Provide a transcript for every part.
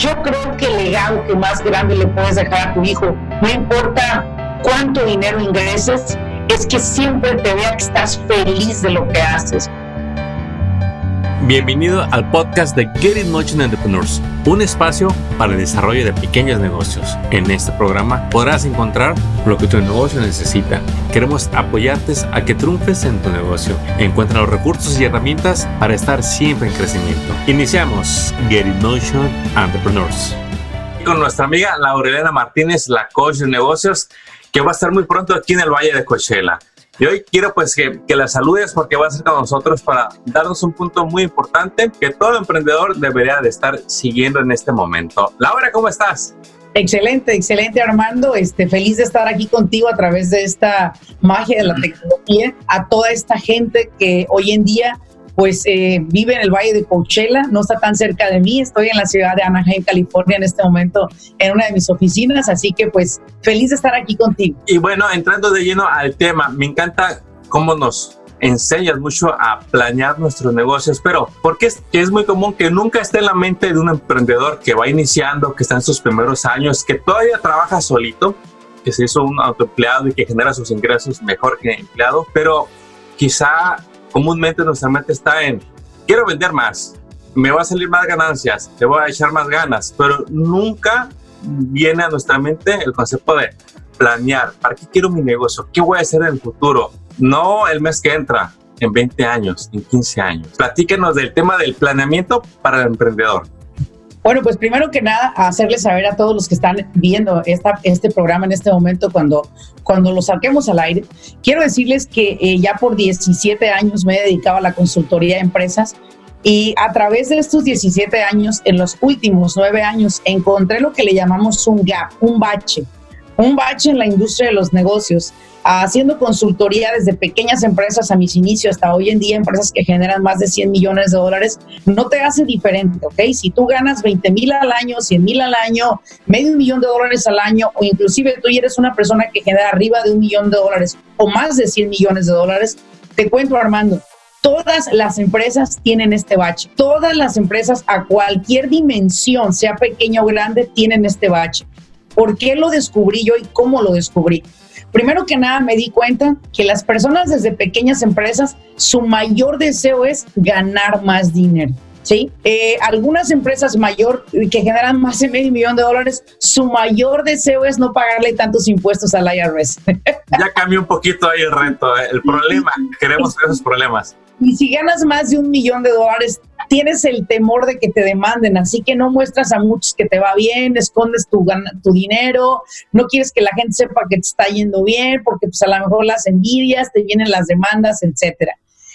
yo creo que el legado que más grande le puedes dejar a tu hijo, no importa cuánto dinero ingreses, es que siempre te vea que estás feliz de lo que haces. Bienvenido al podcast de Get It Motion Entrepreneurs, un espacio para el desarrollo de pequeños negocios. En este programa podrás encontrar lo que tu negocio necesita. Queremos apoyarte a que triunfes en tu negocio. Encuentra los recursos y herramientas para estar siempre en crecimiento. Iniciamos Get It Motion Entrepreneurs. Con nuestra amiga Laurelena Martínez, la coach de negocios, que va a estar muy pronto aquí en el Valle de Coachella. Y hoy quiero pues que, que la saludes porque va a ser con nosotros para darnos un punto muy importante que todo emprendedor debería de estar siguiendo en este momento. Laura, ¿cómo estás? Excelente, excelente Armando. Este, feliz de estar aquí contigo a través de esta magia de la tecnología, a toda esta gente que hoy en día pues eh, vive en el Valle de Coachella, no está tan cerca de mí, estoy en la ciudad de Anaheim, California en este momento en una de mis oficinas, así que pues feliz de estar aquí contigo. Y bueno, entrando de lleno al tema, me encanta cómo nos enseñas mucho a planear nuestros negocios, pero porque es, es muy común que nunca esté en la mente de un emprendedor que va iniciando, que está en sus primeros años, que todavía trabaja solito, que se hizo un autoempleado y que genera sus ingresos mejor que empleado, pero quizá comúnmente nuestra mente está en, quiero vender más, me va a salir más ganancias, te voy a echar más ganas, pero nunca viene a nuestra mente el concepto de planear, ¿para qué quiero mi negocio? ¿Qué voy a hacer en el futuro? No el mes que entra, en 20 años, en 15 años. Platíquenos del tema del planeamiento para el emprendedor. Bueno, pues primero que nada, hacerles saber a todos los que están viendo esta, este programa en este momento, cuando, cuando lo saquemos al aire, quiero decirles que eh, ya por 17 años me he dedicado a la consultoría de empresas y a través de estos 17 años, en los últimos 9 años, encontré lo que le llamamos un gap, un bache, un bache en la industria de los negocios haciendo consultoría desde pequeñas empresas a mis inicios hasta hoy en día, empresas que generan más de 100 millones de dólares, no te hace diferente, ¿ok? Si tú ganas 20 mil al año, 100 mil al año, medio millón de dólares al año, o inclusive tú eres una persona que genera arriba de un millón de dólares o más de 100 millones de dólares, te cuento, Armando, Todas las empresas tienen este bache. Todas las empresas a cualquier dimensión, sea pequeña o grande, tienen este bache. ¿Por qué lo descubrí yo y cómo lo descubrí? Primero que nada me di cuenta que las personas desde pequeñas empresas, su mayor deseo es ganar más dinero. ¿sí? Eh, algunas empresas mayor que generan más de medio millón de dólares, su mayor deseo es no pagarle tantos impuestos al IRS. ya cambió un poquito ahí el reto, eh, el problema, queremos esos problemas. Y si ganas más de un millón de dólares, tienes el temor de que te demanden, así que no muestras a muchos que te va bien, escondes tu, tu dinero, no quieres que la gente sepa que te está yendo bien, porque pues a lo mejor las envidias, te vienen las demandas, etcétera.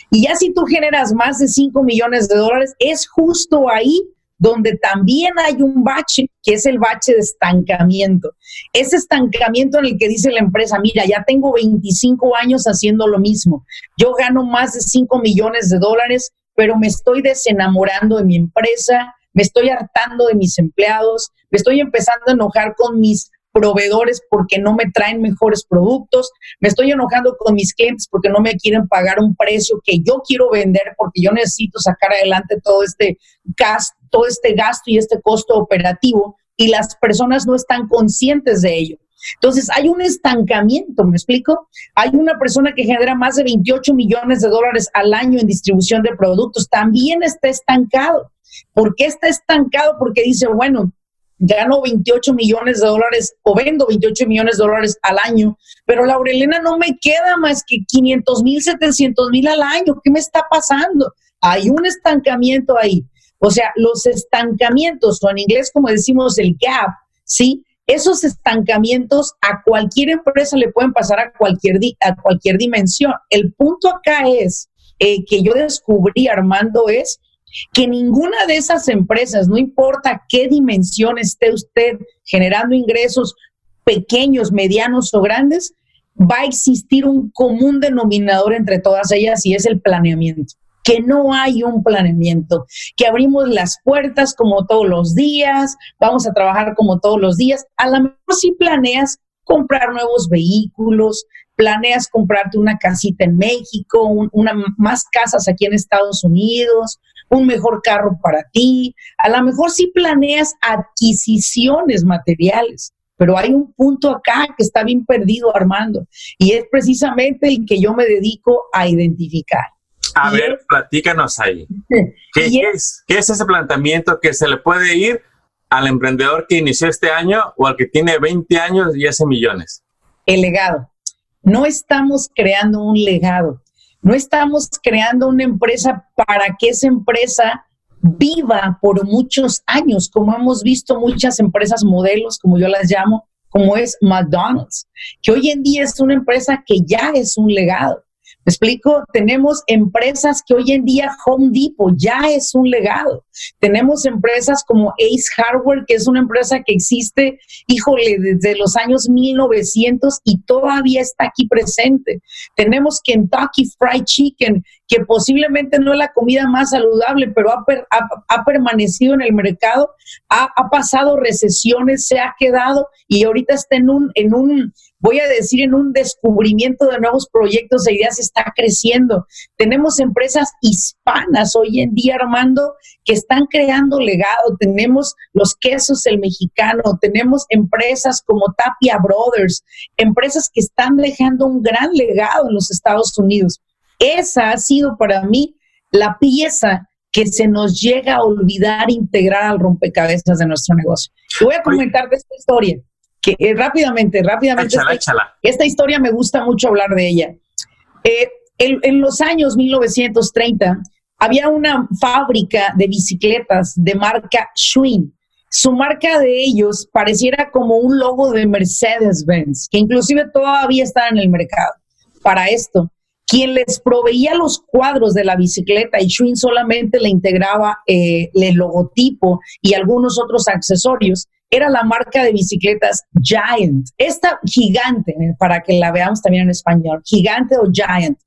Y ya si tú generas más de 5 millones de dólares, es justo ahí donde también hay un bache, que es el bache de estancamiento. Ese estancamiento en el que dice la empresa, mira, ya tengo 25 años haciendo lo mismo, yo gano más de 5 millones de dólares, pero me estoy desenamorando de mi empresa, me estoy hartando de mis empleados, me estoy empezando a enojar con mis proveedores porque no me traen mejores productos, me estoy enojando con mis clientes porque no me quieren pagar un precio que yo quiero vender porque yo necesito sacar adelante todo este gasto, todo este gasto y este costo operativo y las personas no están conscientes de ello. Entonces, hay un estancamiento, ¿me explico? Hay una persona que genera más de 28 millones de dólares al año en distribución de productos, también está estancado. ¿Por qué está estancado? Porque dice, bueno, gano 28 millones de dólares o vendo 28 millones de dólares al año, pero Laurelena no me queda más que 500 mil, 700 mil al año. ¿Qué me está pasando? Hay un estancamiento ahí. O sea, los estancamientos, o en inglés como decimos el gap, ¿sí? Esos estancamientos a cualquier empresa le pueden pasar a cualquier, a cualquier dimensión. El punto acá es eh, que yo descubrí, Armando, es que ninguna de esas empresas, no importa qué dimensión esté usted generando ingresos pequeños, medianos o grandes, va a existir un común denominador entre todas ellas y es el planeamiento que no hay un planeamiento, que abrimos las puertas como todos los días, vamos a trabajar como todos los días. A lo mejor si planeas comprar nuevos vehículos, planeas comprarte una casita en México, una, más casas aquí en Estados Unidos, un mejor carro para ti, a lo mejor sí planeas adquisiciones materiales, pero hay un punto acá que está bien perdido, Armando, y es precisamente el que yo me dedico a identificar. A ver, platícanos ahí. ¿Qué es, ¿Qué es ese planteamiento que se le puede ir al emprendedor que inició este año o al que tiene 20 años y hace millones? El legado. No estamos creando un legado, no estamos creando una empresa para que esa empresa viva por muchos años, como hemos visto muchas empresas modelos, como yo las llamo, como es McDonald's, que hoy en día es una empresa que ya es un legado. ¿Me explico? Tenemos empresas que hoy en día Home Depot ya es un legado. Tenemos empresas como Ace Hardware, que es una empresa que existe, híjole, desde los años 1900 y todavía está aquí presente. Tenemos Kentucky Fried Chicken, que posiblemente no es la comida más saludable, pero ha, ha, permanecido en el mercado, ha, ha, pasado recesiones, se ha quedado y ahorita está en un, en un voy a decir, en un descubrimiento de nuevos proyectos e ideas está creciendo. Tenemos empresas hispanas hoy en día, Armando, que están creando legado. Tenemos los quesos el mexicano, tenemos empresas como Tapia Brothers, empresas que están dejando un gran legado en los Estados Unidos. Esa ha sido para mí la pieza que se nos llega a olvidar integrar al rompecabezas de nuestro negocio. Te voy a comentar de esta historia que eh, rápidamente, rápidamente. esta, historia me gusta mucho hablar de ella. Eh, en, los años 1930 había una fábrica de bicicletas de marca Schwinn. Su marca de ellos pareciera como un logo de Mercedes-Benz, que inclusive todavía está en el mercado. Para esto, quien les proveía los cuadros de la bicicleta y Schwinn solamente le integraba eh, el logotipo y algunos otros accesorios, era la marca de bicicletas Giant. Esta gigante, para que la veamos también en español, gigante o Giant.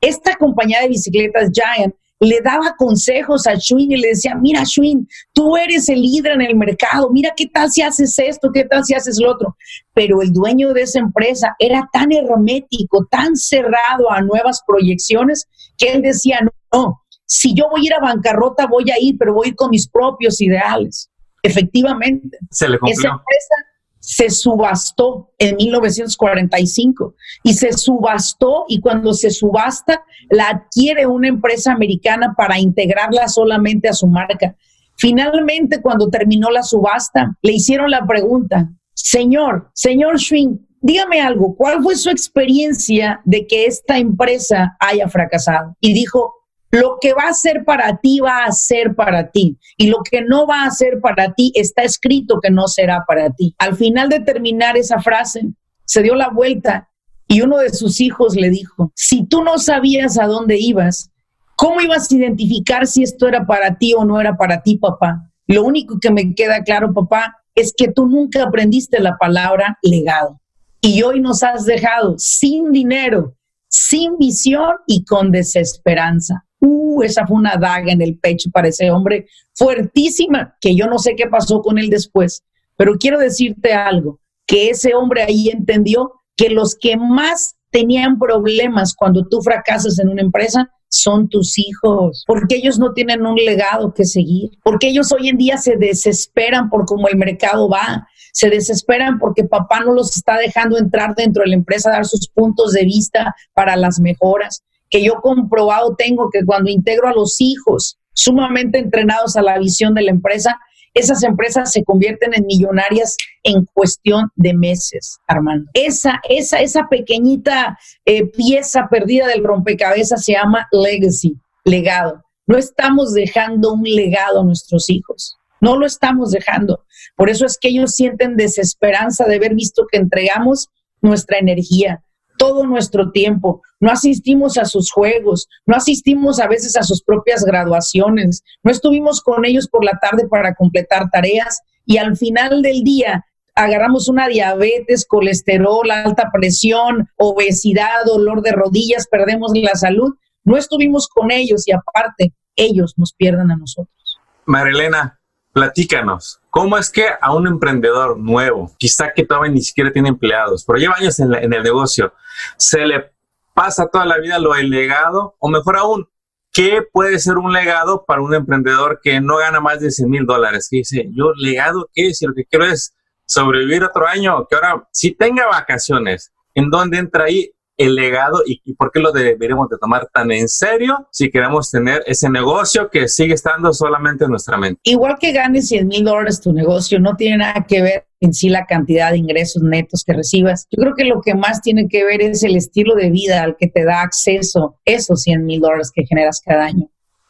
Esta compañía de bicicletas Giant le daba consejos a Schwinn y le decía, mira Schwinn, tú eres el líder en el mercado, mira qué tal si haces esto, qué tal si haces lo otro. Pero el dueño de esa empresa era tan hermético, tan cerrado a nuevas proyecciones, que él decía, no, no si yo voy a ir a bancarrota, voy a ir, pero voy a ir con mis propios ideales. Efectivamente. Se le Esa empresa se subastó en 1945 y se subastó y cuando se subasta la adquiere una empresa americana para integrarla solamente a su marca. Finalmente, cuando terminó la subasta, le hicieron la pregunta, señor, señor Schwinn, dígame algo, ¿cuál fue su experiencia de que esta empresa haya fracasado? Y dijo, lo que va a ser para ti va a ser para ti y lo que no va a ser para ti está escrito que no será para ti. Al final de terminar esa frase, se dio la vuelta y uno de sus hijos le dijo, si tú no sabías a dónde ibas, ¿cómo ibas a identificar si esto era para ti o no era para ti, papá? Lo único que me queda claro, papá, es que tú nunca aprendiste la palabra legado. Y hoy nos has dejado sin dinero, sin visión y con desesperanza. Uh, esa fue una daga en el pecho para ese hombre fuertísima, que yo no sé qué pasó con él después, pero quiero decirte algo, que ese hombre ahí entendió que los que más tenían problemas cuando tú fracasas en una empresa son tus hijos, porque ellos no tienen un legado que seguir, porque ellos hoy en día se desesperan por cómo el mercado va, se desesperan porque papá no los está dejando entrar dentro de la empresa, dar sus puntos de vista para las mejoras que yo comprobado tengo que cuando integro a los hijos sumamente entrenados a la visión de la empresa, esas empresas se convierten en millonarias en cuestión de meses, Armando. Esa, esa, esa pequeñita eh, pieza perdida del rompecabezas se llama legacy, legado. No estamos dejando un legado a nuestros hijos. No lo estamos dejando. Por eso es que ellos sienten desesperanza de haber visto que entregamos nuestra energía, todo nuestro tiempo, no asistimos a sus juegos, no asistimos a veces a sus propias graduaciones, no estuvimos con ellos por la tarde para completar tareas y al final del día agarramos una diabetes, colesterol, alta presión, obesidad, dolor de rodillas, perdemos la salud, no estuvimos con ellos y aparte ellos nos pierden a nosotros. Marilena, platícanos, ¿cómo es que a un emprendedor nuevo, quizá que todavía ni siquiera tiene empleados, pero lleva años en, el negocio, se le pasa toda la vida lo legado, o mejor aún, ¿qué puede ser un legado para un emprendedor que no gana más de 100 mil dólares? Que dice, yo legado, ¿qué? Si lo que quiero es sobrevivir otro año, que ahora si tenga vacaciones, ¿en dónde entra ahí? El legado y, por qué lo deberíamos de tomar tan en serio si queremos tener ese negocio que sigue estando solamente en nuestra mente. Igual que ganes 100 mil dólares tu negocio, no tiene nada que ver en sí la cantidad de ingresos netos que recibas. Yo creo que lo que más tiene que ver es el estilo de vida al que te da acceso esos 100 mil dólares que generas cada año.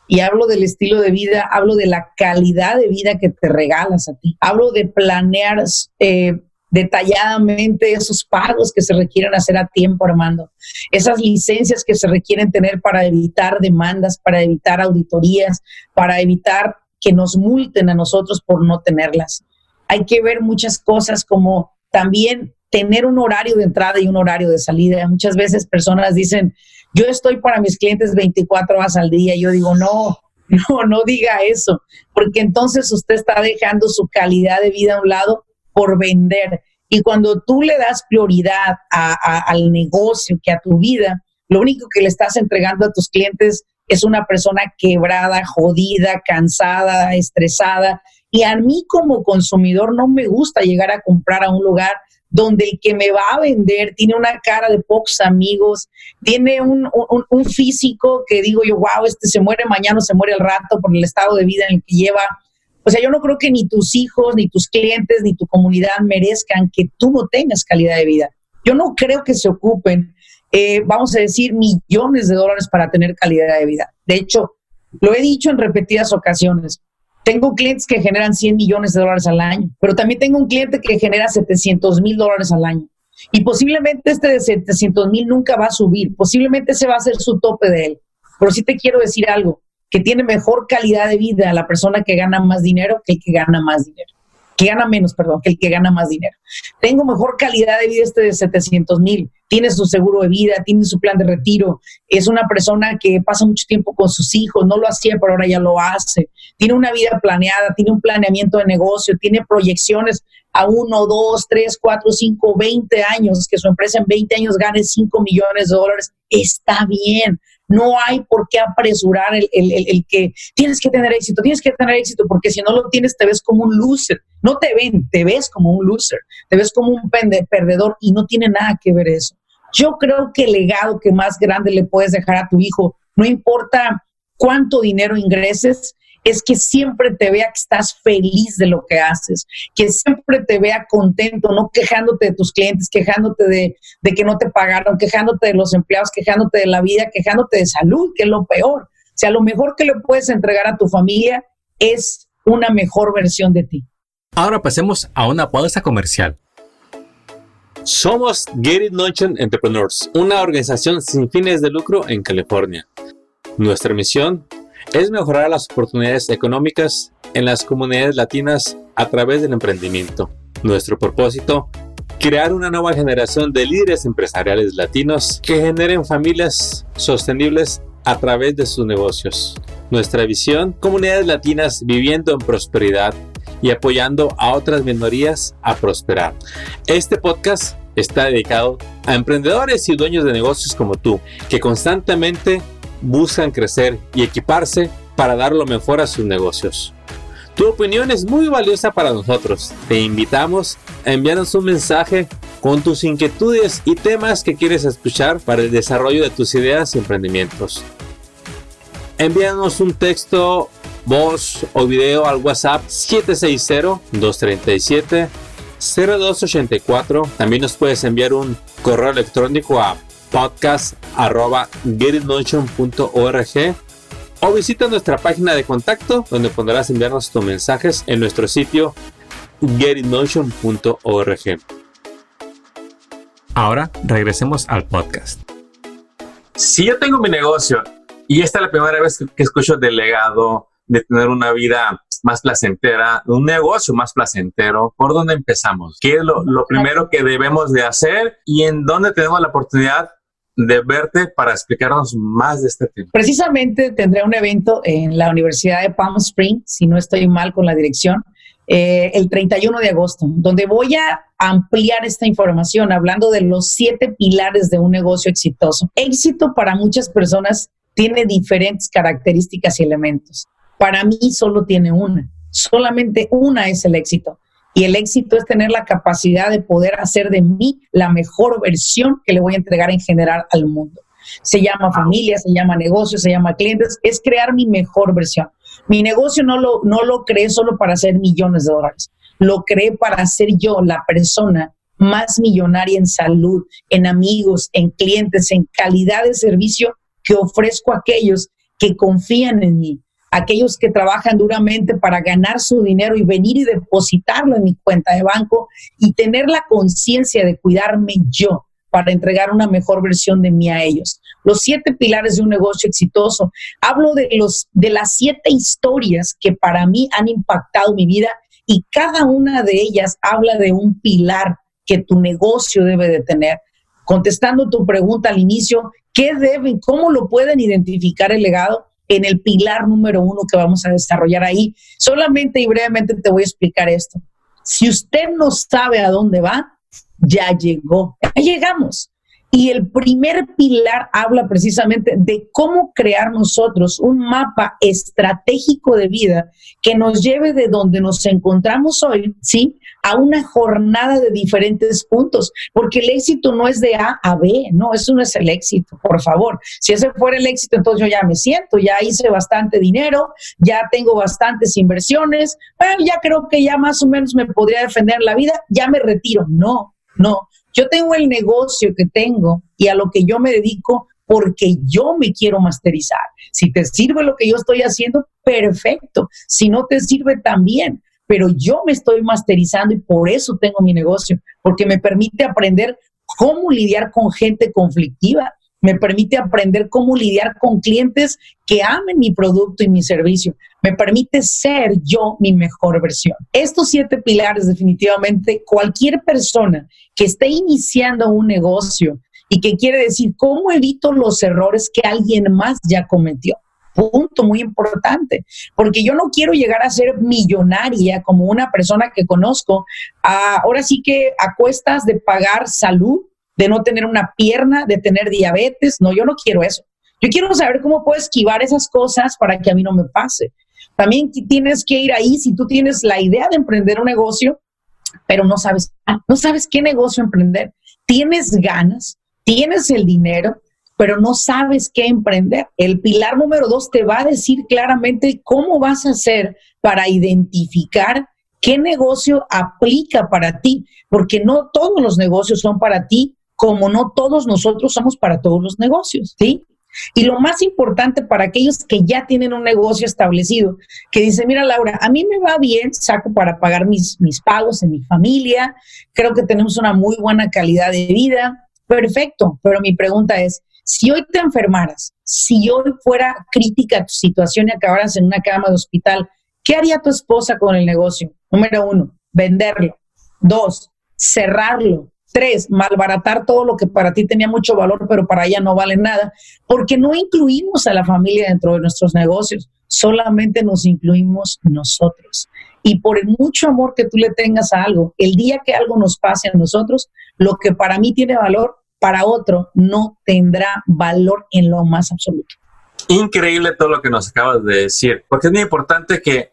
Y hablo del estilo de vida, hablo de la calidad de vida que te regalas a ti. Hablo de planear eh, detalladamente esos pagos que se requieren hacer a tiempo, Armando, esas licencias que se requieren tener para evitar demandas, para evitar auditorías, para evitar que nos multen a nosotros por no tenerlas. Hay que ver muchas cosas como también tener un horario de entrada y un horario de salida. Muchas veces personas dicen, yo estoy para mis clientes 24 horas al día. Yo digo, no, no, no diga eso, porque entonces usted está dejando su calidad de vida a un lado por vender. Y cuando tú le das prioridad al negocio que a tu vida, lo único que le estás entregando a tus clientes es una persona quebrada, jodida, cansada, estresada. Y a mí como consumidor no me gusta llegar a comprar a un lugar donde el que me va a vender tiene una cara de pocos amigos, tiene un, un, físico que digo yo, wow, este se muere mañana, se muere al rato por el estado de vida en el que lleva, o sea, yo no creo que ni tus hijos, ni tus clientes, ni tu comunidad merezcan que tú no tengas calidad de vida. Yo no creo que se ocupen, eh, vamos a decir, millones de dólares para tener calidad de vida. De hecho, lo he dicho en repetidas ocasiones. Tengo clientes que generan 100 millones de dólares al año, pero también tengo un cliente que genera 700 mil dólares al año. Y posiblemente este de 700 mil nunca va a subir, posiblemente ese va a ser su tope de él. Pero sí te quiero decir algo, que tiene mejor calidad de vida la persona que gana más dinero que el que gana más dinero. Que gana menos, perdón, que el que gana más dinero. Tengo mejor calidad de vida este de 700 mil. Tiene su seguro de vida, tiene su plan de retiro. Es una persona que pasa mucho tiempo con sus hijos. No lo hacía, pero ahora ya lo hace. Tiene una vida planeada, tiene un planeamiento de negocio, tiene proyecciones a uno, dos, tres, cuatro, cinco, veinte años, que su empresa en 20 años gane 5 millones de dólares. Está bien no hay por qué apresurar el, que tienes que tener éxito, tienes que tener éxito, porque si no lo tienes te ves como un loser. No te ven, te ves como un loser, te ves como un perdedor y no tiene nada que ver eso. Yo creo que el legado que más grande le puedes dejar a tu hijo, no importa cuánto dinero ingreses, es que siempre te vea que estás feliz de lo que haces, que siempre te vea contento, no quejándote de tus clientes, quejándote de, que no te pagaron, quejándote de los empleados, quejándote de la vida, quejándote de salud, que es lo peor. O sea, lo mejor que le puedes entregar a tu familia es una mejor versión de ti. Ahora pasemos a una pausa comercial. Somos Get It Notion Entrepreneurs, una organización sin fines de lucro en California. Nuestra misión es mejorar las oportunidades económicas en las comunidades latinas a través del emprendimiento. Nuestro propósito, crear una nueva generación de líderes empresariales latinos que generen familias sostenibles a través de sus negocios. Nuestra visión, comunidades latinas viviendo en prosperidad y apoyando a otras minorías a prosperar. Este podcast está dedicado a emprendedores y dueños de negocios como tú, que constantemente buscan crecer y equiparse para dar lo mejor a sus negocios. Tu opinión es muy valiosa para nosotros. Te invitamos a enviarnos un mensaje con tus inquietudes y temas que quieres escuchar para el desarrollo de tus ideas y emprendimientos. Envíanos un texto, voz o video al WhatsApp 760-237-0284. También nos puedes enviar un correo electrónico a podcast.getitmotion.org o visita nuestra página de contacto donde podrás enviarnos tus mensajes en nuestro sitio getitmotion.org. Ahora regresemos al podcast. Si yo tengo mi negocio y esta es la primera vez que escucho del legado de tener una vida más placentera, un negocio más placentero, ¿por dónde empezamos? ¿Qué es lo, lo primero que debemos de hacer y en dónde tenemos la oportunidad de verte para explicarnos más de este tema. Precisamente tendré un evento en la Universidad de Palm Springs, si no estoy mal con la dirección, eh, el 31 de agosto, donde voy a ampliar esta información hablando de los siete pilares de un negocio exitoso. Éxito para muchas personas tiene diferentes características y elementos. Para mí solo tiene una. Solamente una es el éxito. Y el éxito es tener la capacidad de poder hacer de mí la mejor versión que le voy a entregar en general al mundo. Se llama familia, se llama negocio, se llama clientes, es crear mi mejor versión. Mi negocio no lo, no lo creé solo para hacer millones de dólares, lo creé para ser yo la persona más millonaria en salud, en amigos, en clientes, en calidad de servicio que ofrezco a aquellos que confían en mí, aquellos que trabajan duramente para ganar su dinero y venir y depositarlo en mi cuenta de banco y tener la conciencia de cuidarme yo para entregar una mejor versión de mí a ellos. Los siete pilares de un negocio exitoso. Hablo de, los, de las siete historias que para mí han impactado mi vida y cada una de ellas habla de un pilar que tu negocio debe de tener. Contestando tu pregunta al inicio, ¿qué deben, cómo lo pueden identificar el legado? En el pilar número uno que vamos a desarrollar ahí. Solamente y brevemente te voy a explicar esto. Si usted no sabe a dónde va, ya llegó, ya llegamos. Y el primer pilar habla precisamente de cómo crear nosotros un mapa estratégico de vida que nos lleve de donde nos encontramos hoy, ¿sí? A una jornada de diferentes puntos, porque el éxito no es de A a B, no, eso no es el éxito, por favor. Si ese fuera el éxito, entonces yo ya me siento, ya hice bastante dinero, ya tengo bastantes inversiones, bueno, ya creo que ya más o menos me podría defender la vida, ya me retiro. No, no, yo tengo el negocio que tengo y a lo que yo me dedico porque yo me quiero masterizar. Si te sirve lo que yo estoy haciendo, perfecto. Si no te sirve, también. Pero yo me estoy masterizando y por eso tengo mi negocio, porque me permite aprender cómo lidiar con gente conflictiva, me permite aprender cómo lidiar con clientes que amen mi producto y mi servicio, me permite ser yo mi mejor versión. Estos siete pilares definitivamente cualquier persona que esté iniciando un negocio y que quiere decir cómo evito los errores que alguien más ya cometió. Punto muy importante, porque yo no quiero llegar a ser millonaria como una persona que conozco, ahora sí que a cuestas de pagar salud, de no tener una pierna, de tener diabetes. No, yo no quiero eso. Yo quiero saber cómo puedo esquivar esas cosas para que a mí no me pase. También tienes que ir ahí si tú tienes la idea de emprender un negocio, pero no sabes, no sabes qué negocio emprender. Tienes ganas, tienes el dinero, pero no sabes qué emprender. El pilar número dos te va a decir claramente cómo vas a hacer para identificar qué negocio aplica para ti, porque no todos los negocios son para ti, como no todos nosotros somos para todos los negocios, ¿sí? Y lo más importante para aquellos que ya tienen un negocio establecido, que dice, mira Laura, a mí me va bien, saco para pagar mis, mis pagos en mi familia, creo que tenemos una muy buena calidad de vida, perfecto, pero mi pregunta es, si hoy te enfermaras, si hoy fuera crítica tu situación y acabaras en una cama de hospital, ¿qué haría tu esposa con el negocio? Número uno, venderlo. Dos, cerrarlo. Tres, malbaratar todo lo que para ti tenía mucho valor, pero para ella no vale nada, porque no incluimos a la familia dentro de nuestros negocios, solamente nos incluimos nosotros. Y por el mucho amor que tú le tengas a algo, el día que algo nos pase a nosotros, lo que para mí tiene valor, para otro no tendrá valor en lo más absoluto. Increíble todo lo que nos acabas de decir, porque es muy importante que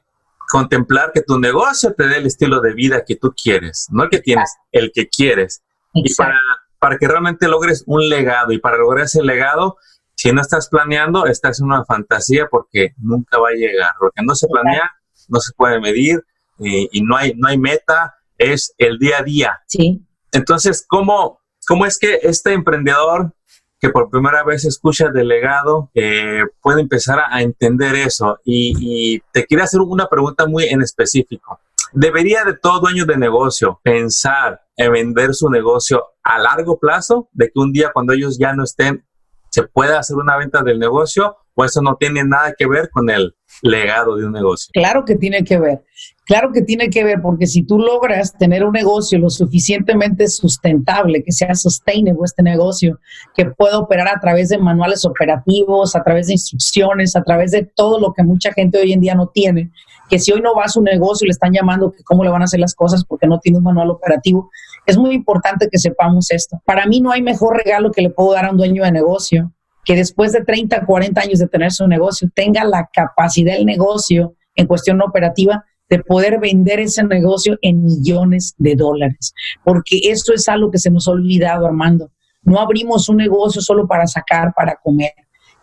contemplar que tu negocio te dé el estilo de vida que tú quieres, no el que tienes, el que quieres. Y para, para que realmente logres un legado y para lograr ese legado, si no estás planeando, estás en una fantasía porque nunca va a llegar. Porque no se planea, no se puede medir y, no, hay, no hay meta, es el día a día. Sí. Entonces, ¿cómo, ¿cómo es que este emprendedor que por primera vez escucha del legado eh, puede empezar a, entender eso? Y, y te quiero hacer una pregunta muy en específico. ¿Debería de todo dueño de negocio pensar en vender su negocio a largo plazo, de que un día cuando ellos ya no estén, se pueda hacer una venta del negocio o eso no tiene nada que ver con el legado de un negocio? Claro que tiene que ver, claro que tiene que ver, porque si tú logras tener un negocio lo suficientemente sustentable, que sea sustainable este negocio, que pueda operar a través de manuales operativos, a través de instrucciones, a través de todo lo que mucha gente hoy en día no tiene, que si hoy no va a su negocio y le están llamando que cómo le van a hacer las cosas porque no tiene un manual operativo, es muy importante que sepamos esto. Para mí no hay mejor regalo que le puedo dar a un dueño de negocio que después de 30, 40 años de tener su negocio, tenga la capacidad del negocio en cuestión operativa de poder vender ese negocio en millones de dólares. Porque eso es algo que se nos ha olvidado, Armando. No abrimos un negocio solo para sacar, para comer.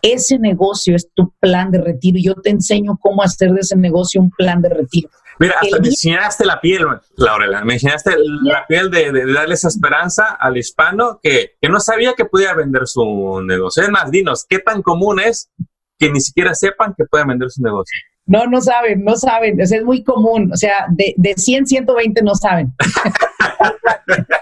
Ese negocio es tu plan de retiro y yo te enseño cómo hacer de ese negocio un plan de retiro. Mira, hasta me enseñaste la piel, Laurela, me enseñaste la piel de, darle esa esperanza al hispano que, que no sabía que podía vender su negocio. Es más, dinos, ¿qué tan común es que ni siquiera sepan que pueden vender su negocio? No, no saben, no saben. es muy común. O sea, de, de 100, 120 no saben.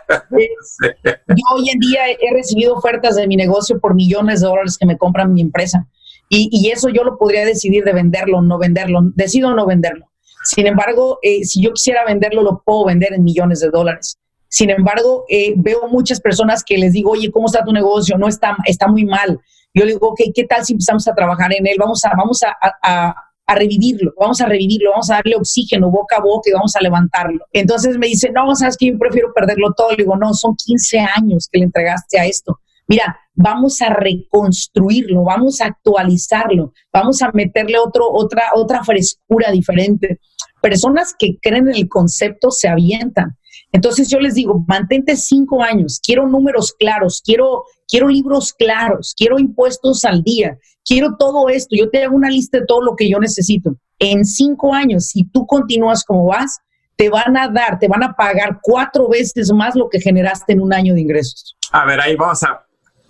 Yo hoy en día he recibido ofertas de mi negocio por millones de dólares que me compran mi empresa. Y, y eso yo lo podría decidir de venderlo o no venderlo. Decido no venderlo. Sin embargo, eh, si yo quisiera venderlo, lo puedo vender en millones de dólares. Sin embargo, eh, veo muchas personas que les digo, oye, ¿cómo está tu negocio? No está, está muy mal. Yo le digo, ok, ¿qué tal si empezamos a trabajar en él? Vamos a, vamos a a revivirlo, vamos a revivirlo, vamos a darle oxígeno boca a boca y vamos a levantarlo. Entonces me dice, no, sabes que yo prefiero perderlo todo. Le digo, no, son 15 años que le entregaste a esto. Mira, vamos a reconstruirlo, vamos a actualizarlo, vamos a meterle otro, otra, otra frescura diferente. Personas que creen en el concepto se avientan. Entonces yo les digo, mantente cinco años, quiero números claros, quiero, quiero libros claros, quiero impuestos al día, quiero todo esto, yo te hago una lista de todo lo que yo necesito. En cinco años, si tú continúas como vas, te van a dar, te van a pagar cuatro veces más lo que generaste en un año de ingresos. A ver, ahí vamos a,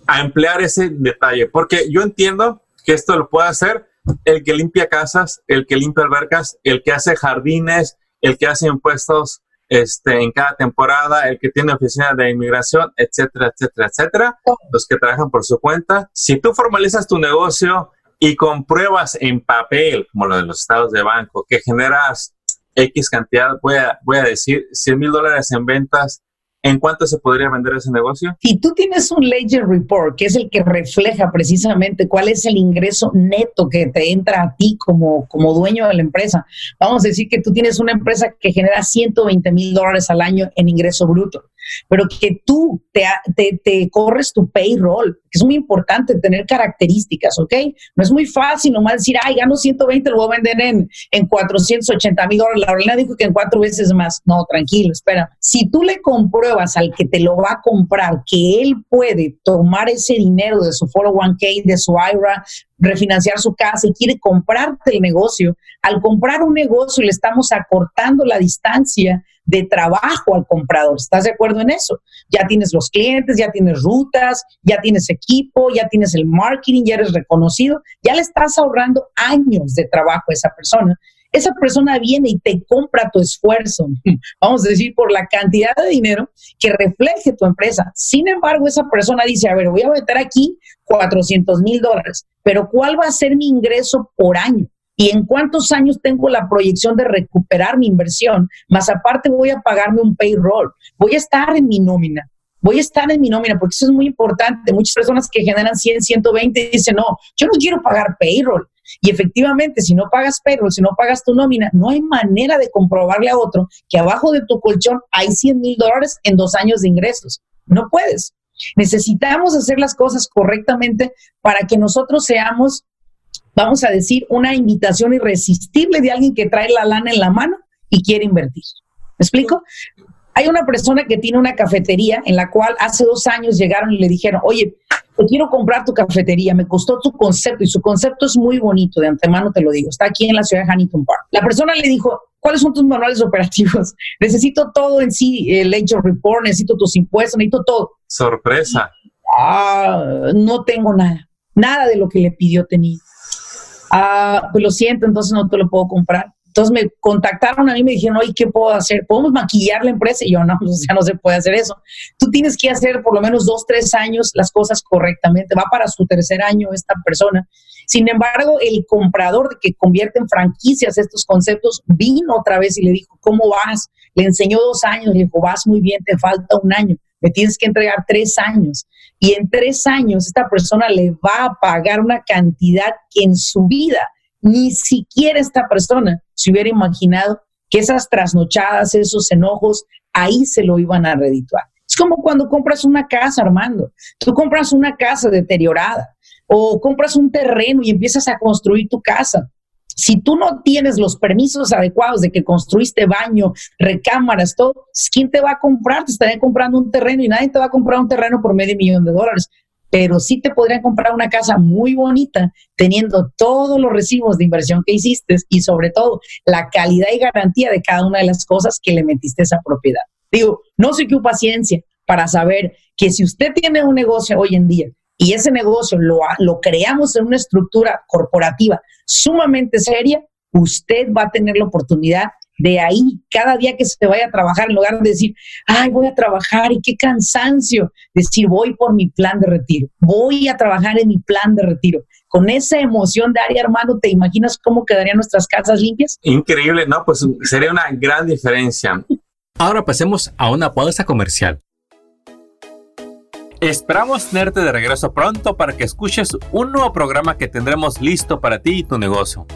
a emplear ese detalle, porque yo entiendo que esto lo puede hacer el que limpia casas, el que limpia albercas, el que hace jardines, el que hace impuestos este, en cada temporada, el que tiene oficina de inmigración, etcétera, etcétera, etcétera, los que trabajan por su cuenta. Si tú formalizas tu negocio y compruebas en papel, como lo de los estados de banco, que generas X cantidad, voy a, voy a decir 100 mil dólares en ventas ¿En cuánto se podría vender ese negocio? Si tú tienes un Ledger Report, que es el que refleja precisamente cuál es el ingreso neto que te entra a ti como, como dueño de la empresa, vamos a decir que tú tienes una empresa que genera 120 mil dólares al año en ingreso bruto pero que tú te, te, corres tu payroll, es muy importante tener características, ¿ok? No es muy fácil nomás decir, ay, gano 120, lo voy a vender en, en 480 mil dólares. La Orlena dijo que en cuatro veces más. No, tranquilo, espera. Si tú le compruebas al que te lo va a comprar que él puede tomar ese dinero de su 401k, de su IRA, refinanciar su casa y quiere comprarte el negocio, al comprar un negocio le estamos acortando la distancia de trabajo al comprador. ¿Estás de acuerdo en eso? Ya tienes los clientes, ya tienes rutas, ya tienes equipo, ya tienes el marketing, ya eres reconocido, ya le estás ahorrando años de trabajo a esa persona. Esa persona viene y te compra tu esfuerzo, vamos a decir, por la cantidad de dinero que refleje tu empresa. Sin embargo, esa persona dice, a ver, voy a meter aquí 400 mil dólares, pero ¿cuál va a ser mi ingreso por año? Y en cuántos años tengo la proyección de recuperar mi inversión, más aparte voy a pagarme un payroll, voy a estar en mi nómina, voy a estar en mi nómina, porque eso es muy importante. Muchas personas que generan 100, 120 dicen, no, yo no quiero pagar payroll. Y efectivamente, si no pagas payroll, si no pagas tu nómina, no hay manera de comprobarle a otro que abajo de tu colchón hay 100 mil dólares en dos años de ingresos. No puedes. Necesitamos hacer las cosas correctamente para que nosotros seamos vamos a decir, una invitación irresistible de alguien que trae la lana en la mano y quiere invertir. ¿Me explico? Hay una persona que tiene una cafetería en la cual hace dos años llegaron y le dijeron, oye, te quiero comprar tu cafetería, me costó tu concepto y su concepto es muy bonito, de antemano te lo digo, está aquí en la ciudad de Huntington Park. La persona le dijo, ¿cuáles son tus manuales operativos? Necesito todo en sí, el Ledger Report, necesito tus impuestos, necesito todo. Sorpresa. Ah, no tengo nada, nada de lo que le pidió tenía ah, pues lo siento, entonces no te lo puedo comprar. Entonces me contactaron a mí y me dijeron, oye, ¿qué puedo hacer? ¿Podemos maquillar la empresa? Y yo, no, pues ya no se puede hacer eso. Tú tienes que hacer por lo menos dos, tres años las cosas correctamente. Va para su tercer año esta persona. Sin embargo, el comprador que convierte en franquicias estos conceptos vino otra vez y le dijo, ¿cómo vas? Le enseñó dos años, le dijo, vas muy bien, te falta un año, me tienes que entregar tres años y en tres años esta persona le va a pagar una cantidad que en su vida ni siquiera esta persona se hubiera imaginado que esas trasnochadas, esos enojos, ahí se lo iban a redituar. Es como cuando compras una casa, Armando. Tú compras una casa deteriorada. o compras un terreno y empiezas a construir tu casa. Si tú no tienes los permisos adecuados de que construiste baño, recámaras, todo, ¿quién te va a comprar? Te estarían comprando un terreno y nadie te va a comprar un terreno por medio millón de dólares. Pero sí te podrían comprar una casa muy bonita teniendo todos los recibos de inversión que hiciste y sobre todo la calidad y garantía de cada una de las cosas que le metiste a esa propiedad. Digo, no sé qué paciencia para saber que si usted tiene un negocio hoy en día y ese negocio lo, lo creamos en una estructura corporativa sumamente seria, usted va a tener la oportunidad de ahí, cada día que se vaya a trabajar, en lugar de decir, ay, voy a trabajar y qué cansancio, decir, voy por mi plan de retiro, voy a trabajar en mi plan de retiro. Con esa emoción de área, hermano, ¿te imaginas cómo quedarían nuestras casas limpias? Increíble, ¿no? Pues sería una gran diferencia. Ahora pasemos a una pausa comercial. Esperamos tenerte de regreso pronto para que escuches un nuevo programa que tendremos listo para ti y tu negocio.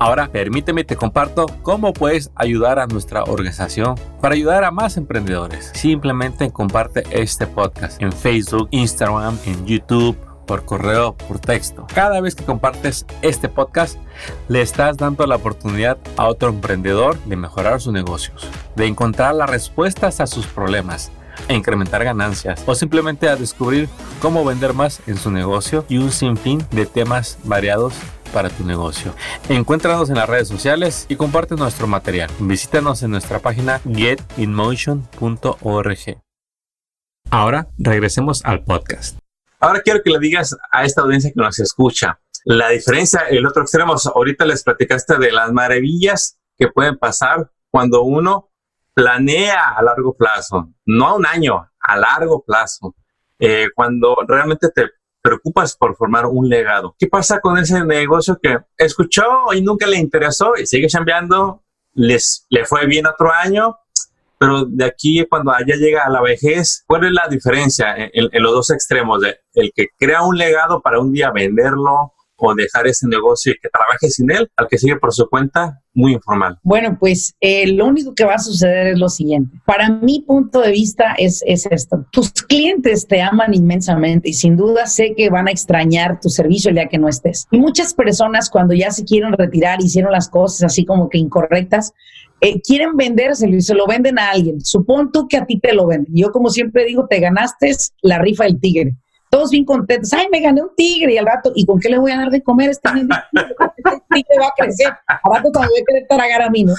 Ahora permíteme te comparto cómo puedes ayudar a nuestra organización para ayudar a más emprendedores. Simplemente comparte este podcast en Facebook, Instagram, en YouTube, por correo, por texto. Cada vez que compartes este podcast, le estás dando la oportunidad a otro emprendedor de mejorar sus negocios, de encontrar las respuestas a sus problemas a incrementar ganancias o simplemente a descubrir cómo vender más en su negocio y un sinfín de temas variados para tu negocio. Encuéntranos en las redes sociales y comparte nuestro material. Visítanos en nuestra página getinmotion.org. Ahora regresemos al podcast. Ahora quiero que le digas a esta audiencia que nos escucha la diferencia, el otro extremo. Ahorita les platicaste de las maravillas que pueden pasar cuando uno planea a largo plazo, no a un año, a largo plazo. Eh, cuando realmente te preocupas por formar un legado. ¿Qué pasa con ese negocio que escuchó y nunca le interesó y sigue cambiando? Les, le fue bien otro año, pero de aquí cuando allá llega a la vejez, ¿cuál es la diferencia en, los dos extremos? De el que crea un legado para un día venderlo o dejar ese negocio y que trabaje sin él, al que sigue por su cuenta, muy informal. Bueno, pues eh, lo único que va a suceder es lo siguiente. Para mi punto de vista es, es esto. Tus clientes te aman inmensamente y sin duda sé que van a extrañar tu servicio el día que no estés. Y muchas personas cuando ya se quieren retirar, hicieron las cosas así como que incorrectas, eh, quieren vendérselo y se lo venden a alguien. Supón tú que a ti te lo venden. Yo como siempre digo, te ganaste la rifa del tigre todos bien contentos, ay, me gané un tigre y al rato, ¿y con qué le voy a dar de comer este, este tigre? va a crecer, al rato cuando voy a querer tragar a mí, ¿no?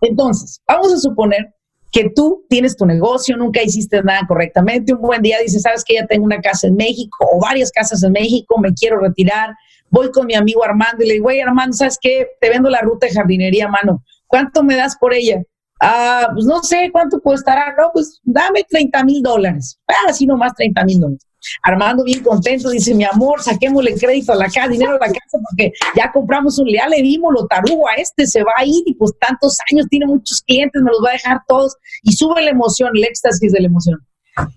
Entonces, vamos a suponer que tú tienes tu negocio, nunca hiciste nada correctamente, un buen día dices, sabes que ya tengo una casa en México o varias casas en México, me quiero retirar, voy con mi amigo Armando y le digo, güey, Armando, ¿sabes qué? Te vendo la ruta de jardinería, mano, ¿cuánto me das por ella? Ah, pues no sé cuánto costará, no, pues dame 30 mil dólares. Ah, así nomás 30 mil dólares. Armando bien contento, dice, mi amor, saquémosle crédito a la casa, dinero a la casa, porque ya compramos un, ya le dimos lo tarugo a este, se va a ir y pues tantos años, tiene muchos clientes, me los va a dejar todos y sube la emoción, el éxtasis de la emoción.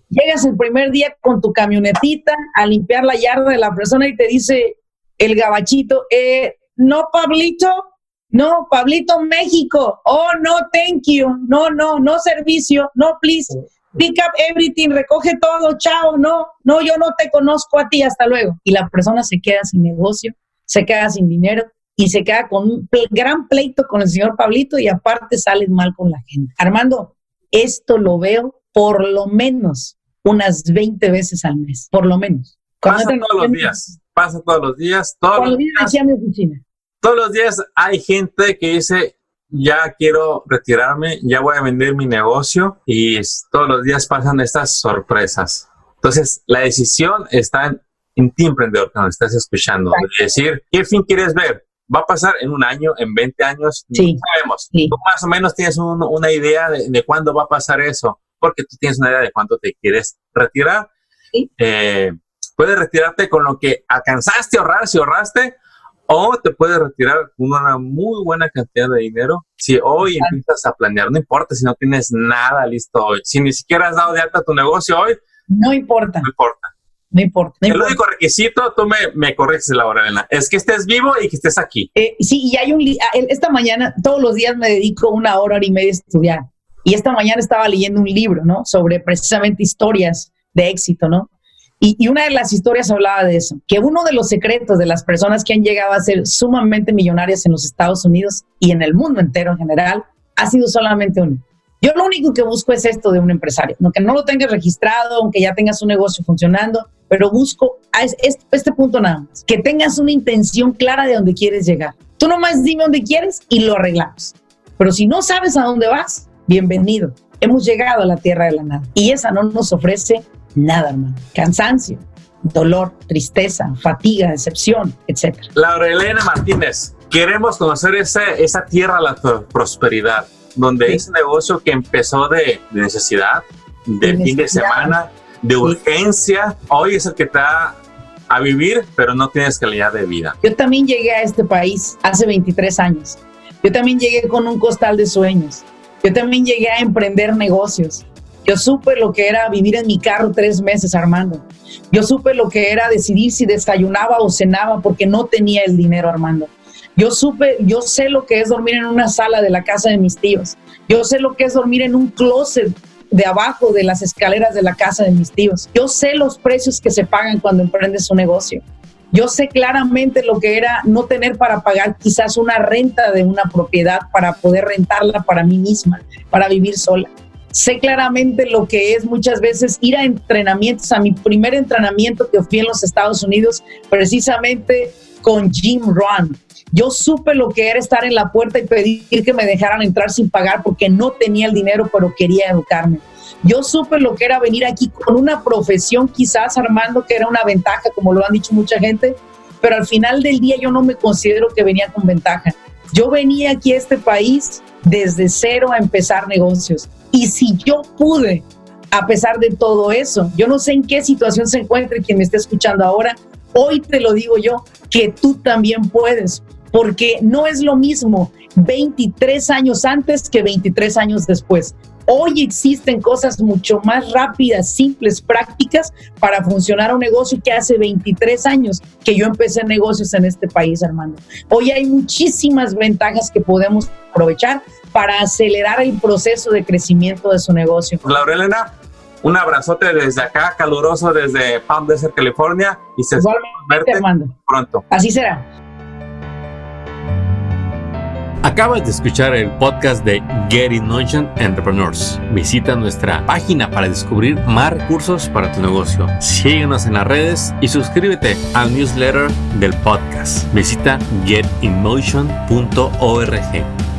Llegas el primer día con tu camionetita a limpiar la yarda de la persona y te dice el gabachito, eh, no, Pablito, no, Pablito, México. Oh, no, thank you. No, no, no servicio. No, please. Pick up everything, recoge todo, chao. No, no, yo no te conozco a ti, hasta luego. Y la persona se queda sin negocio, se queda sin dinero y se queda con un gran pleito con el señor Pablito y aparte sales mal con la gente. Armando, esto lo veo por lo menos unas 20 veces al mes, por lo menos. Pasa todos los días, pasa todos los días, todos los días. mi oficina todos los días hay gente que dice, ya quiero retirarme, ya voy a vender mi negocio y todos los días pasan estas sorpresas. Entonces, la decisión está en, ti, emprendedor, nos estás escuchando. Es decir, ¿qué fin quieres ver? ¿Va a pasar en un año, en 20 años? Sí. No sabemos. Tú más o menos tienes una idea de, cuándo va a pasar eso, porque tú tienes una idea de cuánto te quieres retirar. Eh, puedes retirarte con lo que alcanzaste a ahorrar, si ahorraste, o te puedes retirar con una muy buena cantidad de dinero si hoy empiezas a planear. No importa si no tienes nada listo hoy. Si ni siquiera has dado de alta tu negocio hoy. No importa. No importa. No importa. el único requisito, tú me, me corriges, Laura Elena, es que estés vivo y que estés aquí. Eh, sí, y hay un... Ah, esta mañana, todos los días me dedico una hora, hora y media a estudiar. Y esta mañana estaba leyendo un libro, ¿no? Sobre precisamente historias de éxito, ¿no? Y, una de las historias hablaba de eso, que uno de los secretos de las personas que han llegado a ser sumamente millonarias en los Estados Unidos y en el mundo entero en general ha sido solamente uno. Yo lo único que busco es esto de un empresario, aunque no lo tengas registrado, aunque ya tengas un negocio funcionando, pero busco a este, este punto nada más, que tengas una intención clara de dónde quieres llegar. Tú nomás dime dónde quieres y lo arreglamos. Pero si no sabes a dónde vas, bienvenido. Hemos llegado a la tierra de la nada y esa no nos ofrece nada, hermano. Cansancio, dolor, tristeza, fatiga, decepción, etc. Laura Elena Martínez, queremos conocer esa, esa tierra de la prosperidad, donde ese negocio que empezó de, necesidad, de, fin de semana, de urgencia, hoy es el que está a vivir, pero no tienes calidad de vida. Yo también llegué a este país hace 23 años. Yo también llegué con un costal de sueños. Yo también llegué a emprender negocios. Yo supe lo que era vivir en mi carro tres meses, Armando. Yo supe lo que era decidir si desayunaba o cenaba porque no tenía el dinero, Armando. Yo supe, yo sé lo que es dormir en una sala de la casa de mis tíos. Yo sé lo que es dormir en un closet de abajo de las escaleras de la casa de mis tíos. Yo sé los precios que se pagan cuando emprendes un negocio. Yo sé claramente lo que era no tener para pagar quizás una renta de una propiedad para poder rentarla para mí misma, para vivir sola sé claramente lo que es muchas veces ir a entrenamientos, a mi primer entrenamiento que fui en los Estados Unidos, precisamente con Jim Rohn. Yo supe lo que era estar en la puerta y pedir que me dejaran entrar sin pagar porque no tenía el dinero, pero quería educarme. Yo supe lo que era venir aquí con una profesión, quizás Armando, que era una ventaja, como lo han dicho mucha gente, pero al final del día yo no me considero que venía con ventaja. Yo venía aquí a este país desde cero a empezar negocios. Y si yo pude, a pesar de todo eso, yo no sé en qué situación se encuentre quien me está escuchando ahora, hoy te lo digo yo, que tú también puedes, porque no es lo mismo 23 años antes que 23 años después. Hoy existen cosas mucho más rápidas, simples, prácticas para funcionar un negocio que hace 23 años que yo empecé negocios en este país, hermano. Hoy hay muchísimas ventajas que podemos aprovechar para acelerar el proceso de crecimiento de su negocio. Laura Elena, un abrazote desde acá, caluroso desde Palm Desert, California, y se verte pronto. Así será. Acabas de escuchar el podcast de Get In Motion Entrepreneurs. Visita nuestra página para descubrir más recursos para tu negocio. Síguenos en las redes y suscríbete al newsletter del podcast. Visita getinmotion.org.